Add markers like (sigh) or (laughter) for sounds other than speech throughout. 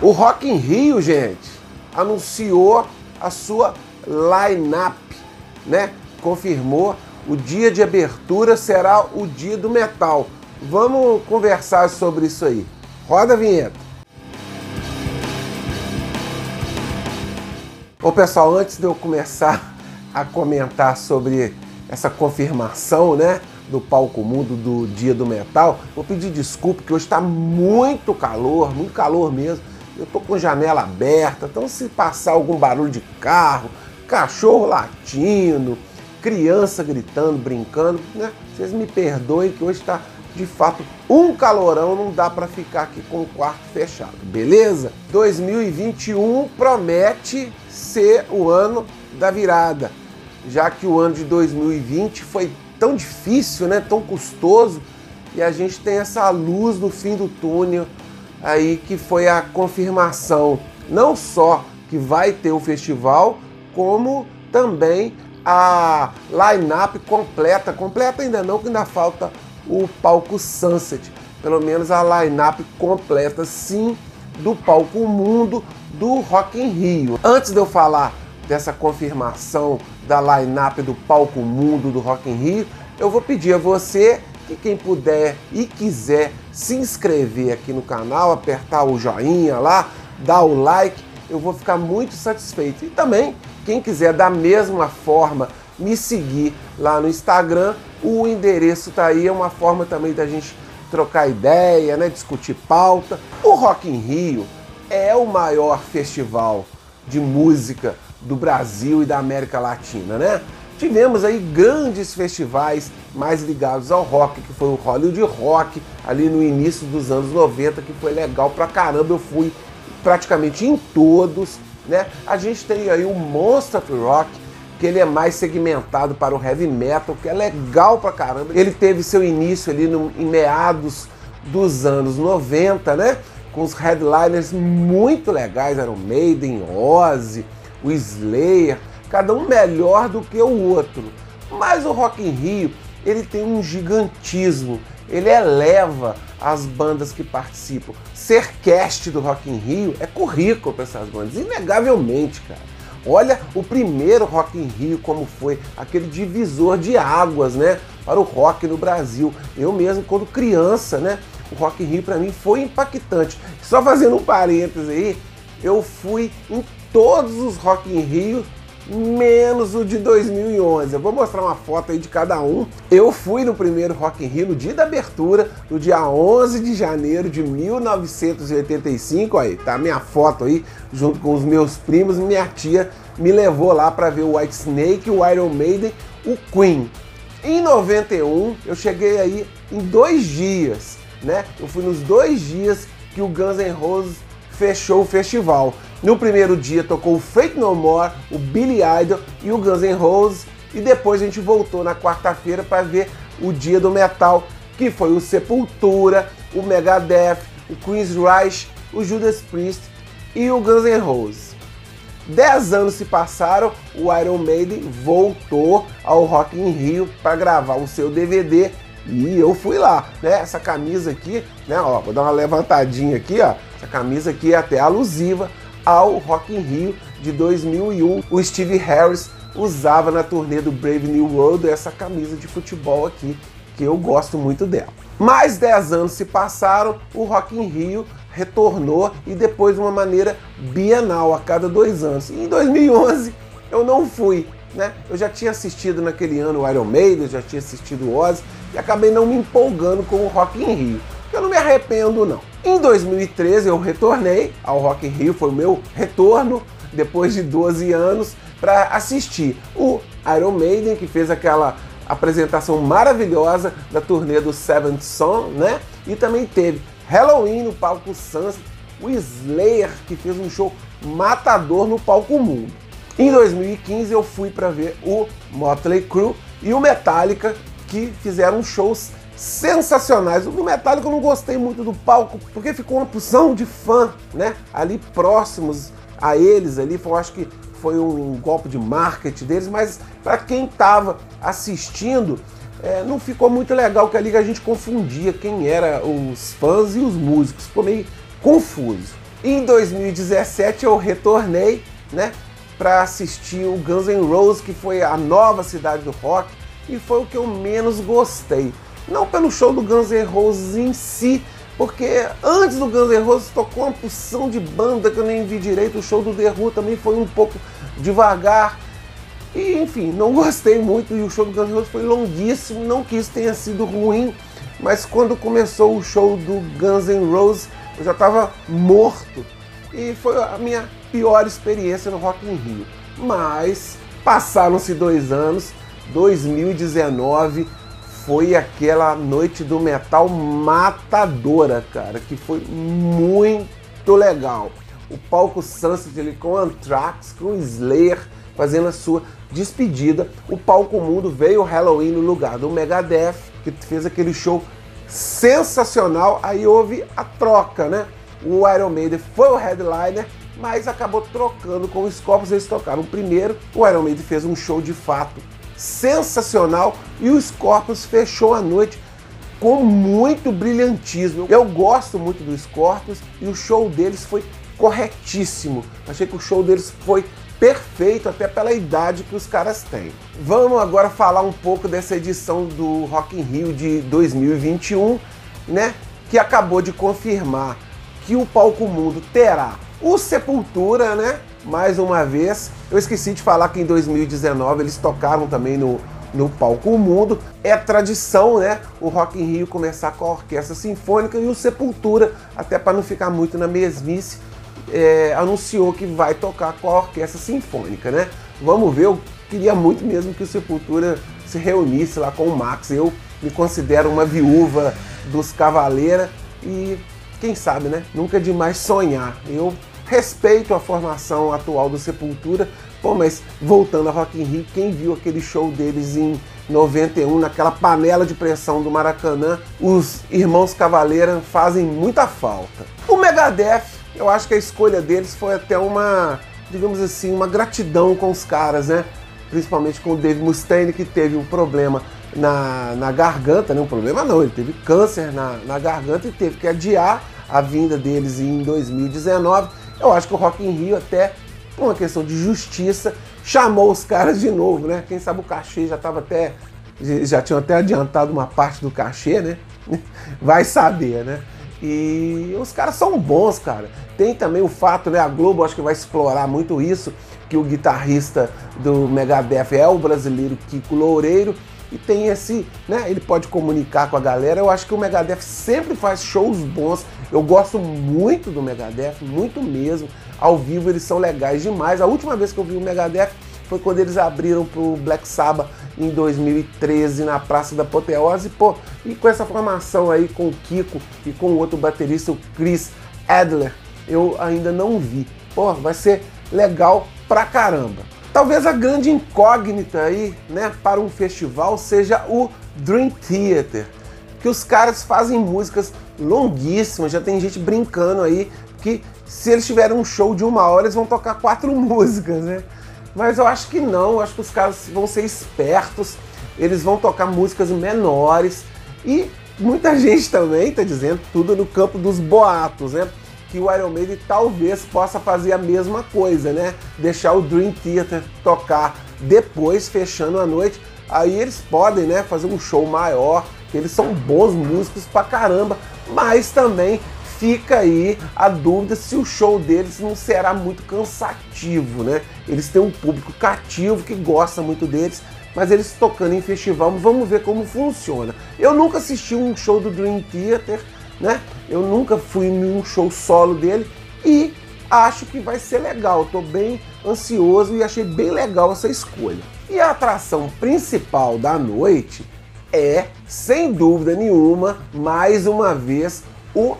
O Rock in Rio, gente, anunciou a sua line-up, né? Confirmou o dia de abertura será o dia do metal. Vamos conversar sobre isso aí. Roda a vinheta. Ô pessoal, antes de eu começar a comentar sobre essa confirmação, né, do palco mundo do Dia do Metal, vou pedir desculpa que hoje está muito calor, muito calor mesmo. Eu tô com janela aberta, então se passar algum barulho de carro, cachorro latindo, criança gritando, brincando, né? Vocês me perdoem que hoje está de fato um calorão, não dá para ficar aqui com o quarto fechado, beleza? 2021 promete ser o ano da virada, já que o ano de 2020 foi tão difícil, né? Tão custoso e a gente tem essa luz no fim do túnel aí que foi a confirmação não só que vai ter o festival, como também a line-up completa, completa ainda não, que ainda falta o palco Sunset, pelo menos a line-up completa sim do palco Mundo do Rock in Rio. Antes de eu falar dessa confirmação da line-up do palco Mundo do Rock in Rio, eu vou pedir a você que quem puder e quiser se inscrever aqui no canal, apertar o joinha lá, dar o like, eu vou ficar muito satisfeito. E também, quem quiser da mesma forma me seguir lá no Instagram, o endereço tá aí, é uma forma também da gente trocar ideia, né, discutir pauta. O Rock in Rio é o maior festival de música do Brasil e da América Latina, né? Tivemos aí grandes festivais mais ligados ao rock, que foi o Hollywood Rock, ali no início dos anos 90, que foi legal pra caramba, eu fui praticamente em todos, né? A gente tem aí o Monster Rock, que ele é mais segmentado para o heavy metal, que é legal pra caramba. Ele teve seu início ali no, em meados dos anos 90, né? Com os headliners muito legais, eram Maiden, Ozzy, o Slayer, cada um melhor do que o outro. Mas o Rock in Rio, ele tem um gigantismo, ele eleva as bandas que participam. Ser cast do Rock in Rio é currículo para essas bandas, inegavelmente, cara. Olha o primeiro Rock in Rio como foi, aquele divisor de águas, né, para o rock no Brasil. Eu mesmo quando criança, né, o Rock in Rio para mim foi impactante. Só fazendo um parênteses aí, eu fui em todos os Rock in Rio menos o de 2011. Eu vou mostrar uma foto aí de cada um. Eu fui no primeiro Rock in Rio no dia da abertura, no dia 11 de janeiro de 1985. Aí tá minha foto aí, junto com os meus primos. Minha tia me levou lá para ver o White Snake, o Iron Maiden, o Queen. Em 91, eu cheguei aí em dois dias, né? Eu fui nos dois dias que o Guns N' Roses fechou o festival. No primeiro dia tocou o Fake No More, o Billy Idol e o Guns N' Roses. E depois a gente voltou na quarta-feira para ver o dia do metal, que foi o Sepultura, o Megadeth, o Queen's Reich, o Judas Priest e o Guns N' Roses. Dez anos se passaram, o Iron Maiden voltou ao Rock in Rio para gravar o seu DVD e eu fui lá, né? Essa camisa aqui, né? Ó, vou dar uma levantadinha aqui, ó. Essa camisa aqui é até alusiva ao Rock in Rio de 2001. O Steve Harris usava na turnê do Brave New World essa camisa de futebol aqui, que eu gosto muito dela. Mais 10 anos se passaram, o Rock in Rio retornou e depois de uma maneira bienal, a cada dois anos. E em 2011 eu não fui, né? Eu já tinha assistido naquele ano o Iron Maiden, já tinha assistido o Ozzy e acabei não me empolgando com o Rock in Rio. Eu não me arrependo não. Em 2013 eu retornei ao Rock in Rio, foi o meu retorno depois de 12 anos para assistir o Iron Maiden que fez aquela apresentação maravilhosa da turnê do Seventh Son, né? E também teve Halloween no palco Sunset, o Slayer que fez um show matador no palco Mundo. Em 2015 eu fui para ver o Motley Crue e o Metallica que fizeram shows sensacionais. No Metallica eu não gostei muito do palco, porque ficou uma porção de fã, né? Ali próximos a eles ali, eu acho que foi um golpe de marketing deles, mas para quem estava assistindo, é, não ficou muito legal, que ali a gente confundia quem era os fãs e os músicos, ficou meio confuso. Em 2017 eu retornei, né, para assistir o Guns N' Roses, que foi a nova cidade do rock, e foi o que eu menos gostei. Não pelo show do Guns N' Roses em si, porque antes do Guns N' Roses tocou uma porção de banda que eu nem vi direito. O show do The Who também foi um pouco devagar. E enfim, não (laughs) gostei muito e o show do Guns N' Roses foi longuíssimo. Não que isso tenha sido ruim, mas quando começou o show do Guns N' Roses eu já estava morto e foi a minha pior experiência no Rock in Rio. Mas passaram-se dois anos, 2019 foi aquela noite do metal matadora, cara, que foi muito legal. O palco Sunset ali com Anthrax, com Slayer fazendo a sua despedida. O palco mundo veio o Halloween no lugar do Megadeth, que fez aquele show sensacional. Aí houve a troca, né? O Iron Maiden foi o headliner, mas acabou trocando com os Scorpions. Eles tocaram primeiro. O Iron Maiden fez um show de fato sensacional e o Scorpions fechou a noite com muito brilhantismo. Eu gosto muito do Scorpions e o show deles foi corretíssimo. Achei que o show deles foi perfeito até pela idade que os caras têm. Vamos agora falar um pouco dessa edição do Rock in Rio de 2021, né, que acabou de confirmar que o Palco Mundo terá o Sepultura, né, mais uma vez. Eu esqueci de falar que em 2019 eles tocaram também no, no palco mundo. É tradição, né? O Rock in Rio começar com a orquestra sinfônica e o Sepultura, até para não ficar muito na mesmice, é, anunciou que vai tocar com a orquestra sinfônica, né? Vamos ver, eu queria muito mesmo que o Sepultura se reunisse lá com o Max. Eu me considero uma viúva dos Cavaleira e quem sabe, né? Nunca é demais sonhar. Eu Respeito a formação atual do Sepultura, pô, mas voltando a Rock in Rio, quem viu aquele show deles em 91, naquela panela de pressão do Maracanã, os irmãos Cavaleira fazem muita falta. O Megadeth, eu acho que a escolha deles foi até uma, digamos assim, uma gratidão com os caras, né? Principalmente com o Dave Mustaine, que teve um problema na, na garganta, né? Um problema não, ele teve câncer na, na garganta e teve que adiar a vinda deles em 2019 eu acho que o Rock in Rio, até por uma questão de justiça, chamou os caras de novo, né? Quem sabe o cachê já estava até. Já tinham até adiantado uma parte do cachê, né? (laughs) Vai saber, né? E os caras são bons, cara. Tem também o fato, né? A Globo acho que vai explorar muito isso, que o guitarrista do Megadeth é o brasileiro Kiko Loureiro e tem esse, né? Ele pode comunicar com a galera. Eu acho que o Megadeth sempre faz shows bons. Eu gosto muito do Megadeth, muito mesmo. Ao vivo eles são legais demais. A última vez que eu vi o Megadeth foi quando eles abriram pro Black Sabbath em 2013 na Praça da Apoteose. Pô, e com essa formação aí com o Kiko e com o outro baterista, o Chris Adler, eu ainda não vi. Pô, vai ser legal pra caramba. Talvez a grande incógnita aí, né, para um festival seja o Dream Theater, que os caras fazem músicas longuíssimas, já tem gente brincando aí que se eles tiverem um show de uma hora eles vão tocar quatro (laughs) músicas, né? Mas eu acho que não, eu acho que os caras vão ser espertos, eles vão tocar músicas menores e muita (laughs) gente também está dizendo tudo no campo dos boatos, né? Que o Iron Maiden talvez possa fazer a mesma coisa, né? Deixar o Dream Theater tocar depois, fechando a noite. Aí eles podem, né, fazer um show maior, que eles são bons músicos pra caramba, mas também fica aí a dúvida se o show deles não será muito cansativo, né? Eles têm um público cativo que gosta muito deles, mas eles tocando em festival, vamos ver como funciona. Eu nunca assisti um show do Dream Theater, né? Eu nunca fui em um show solo dele e acho que vai ser legal. Estou bem ansioso e achei bem legal essa escolha. E a atração principal da noite é, sem dúvida nenhuma, mais uma vez o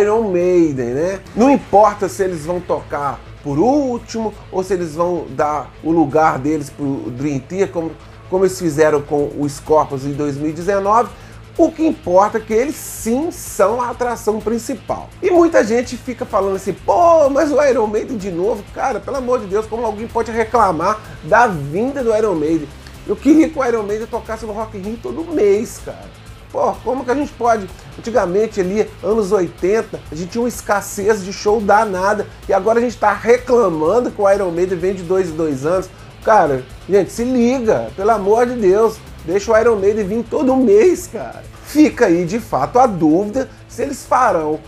Iron Maiden, né? Não importa se eles vão tocar por último ou se eles vão dar o lugar deles para o Dream Theater, como, como eles fizeram com o Scorpions em 2019 o que importa é que eles sim são a atração principal. E muita gente fica falando assim, pô, mas o Iron Maiden de novo, cara, pelo amor de Deus, como alguém pode reclamar da vinda do Iron Maiden? Eu queria que o Iron Maiden tocasse no Rock Rio todo mês, cara. Pô, como que a gente pode? Antigamente ali, anos 80, a gente tinha uma escassez de show danada e agora a gente está reclamando que o Iron Maiden vem de dois em dois anos. Cara, gente, se liga, pelo amor de Deus, deixa o Iron Maiden vir todo mês, cara. Fica aí de fato a dúvida se eles farão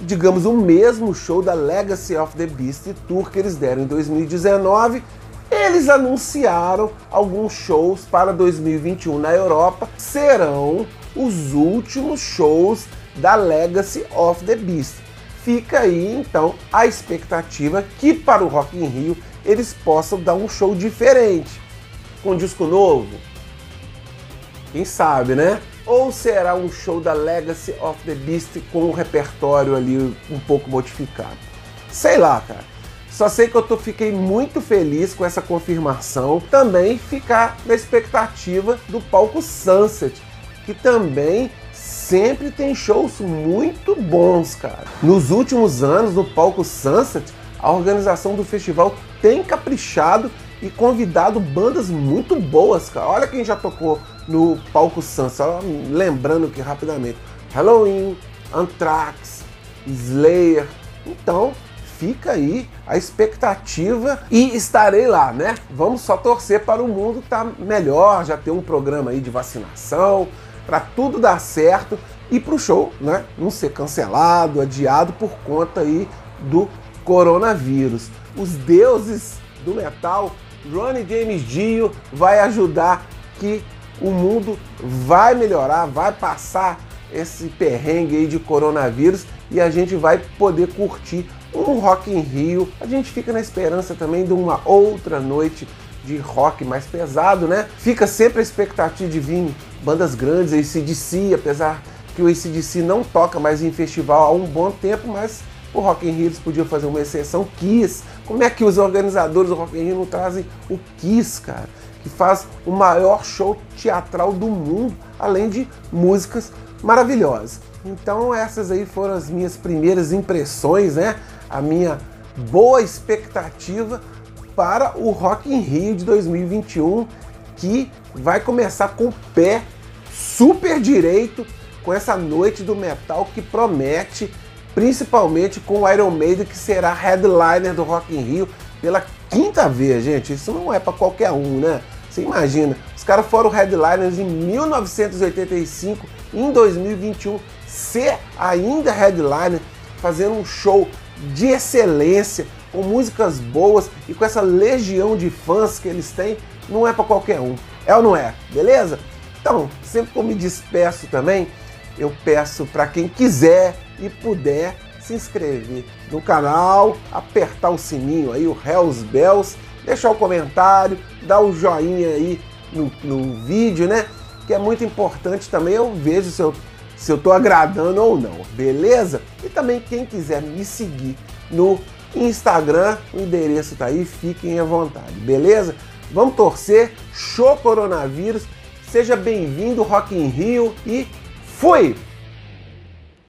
digamos, o mesmo show da Legacy of the Beast Tour que eles deram em 2019. Eles anunciaram alguns shows para 2021 na Europa, serão os últimos shows da Legacy of the Beast. Fica aí então a expectativa que para o Rock in Rio eles possam dar um show diferente, com um disco novo. Quem sabe, né? Ou será um show da Legacy of the Beast com o um repertório ali um pouco modificado? Sei lá, cara. Só sei que eu tô, fiquei muito feliz com essa confirmação. Também ficar na expectativa do palco Sunset, que também sempre tem shows muito bons, cara. Nos últimos anos, no palco Sunset, a organização do festival tem caprichado e convidado bandas muito boas, cara. Olha quem já tocou no palco Sun, só lembrando aqui rapidamente. Halloween, Anthrax, Slayer. Então, fica aí a expectativa e estarei lá, né? Vamos só torcer para o mundo estar tá melhor, já ter um programa aí de vacinação, para tudo dar certo e para o show, né? Não ser cancelado, adiado por conta aí do coronavírus. Os deuses do metal Ronnie James Dio vai ajudar que o mundo vai melhorar, vai passar esse perrengue aí de coronavírus e a gente vai poder curtir um Rock em Rio. A gente fica na esperança também de uma outra noite de rock mais pesado, né? Fica sempre a expectativa de vir bandas grandes, ACDC, apesar que o ACDC não toca mais em festival há um bom tempo, mas o Rock in Rio eles podiam fazer uma exceção, Kiss. Como é que os organizadores do Rock in Rio não trazem o Kiss, cara? Que faz o maior show teatral do mundo, além de músicas maravilhosas. Então essas aí foram as minhas primeiras impressões, né? A minha boa expectativa para o Rock in Rio de 2021, que vai começar com o pé super direito com essa noite do metal que promete principalmente com o Iron Maiden, que será headliner do Rock in Rio pela quinta vez, gente. Isso não é para qualquer um, né? Você imagina, os caras foram headliners em 1985, em 2021, ser ainda headliner, fazendo um show de excelência, com músicas boas e com essa legião de fãs que eles têm, não é para qualquer um. É ou não é? Beleza? Então, sempre que eu me despeço também, eu peço para quem quiser e puder se inscrever no canal, apertar o sininho aí, o Hells Bells, deixar o comentário, dar o joinha aí no, no vídeo, né? Que é muito importante também, eu vejo se eu, se eu tô agradando ou não, beleza? E também quem quiser me seguir no Instagram, o endereço tá aí, fiquem à vontade, beleza? Vamos torcer, show coronavírus, seja bem-vindo Rock in Rio e fui!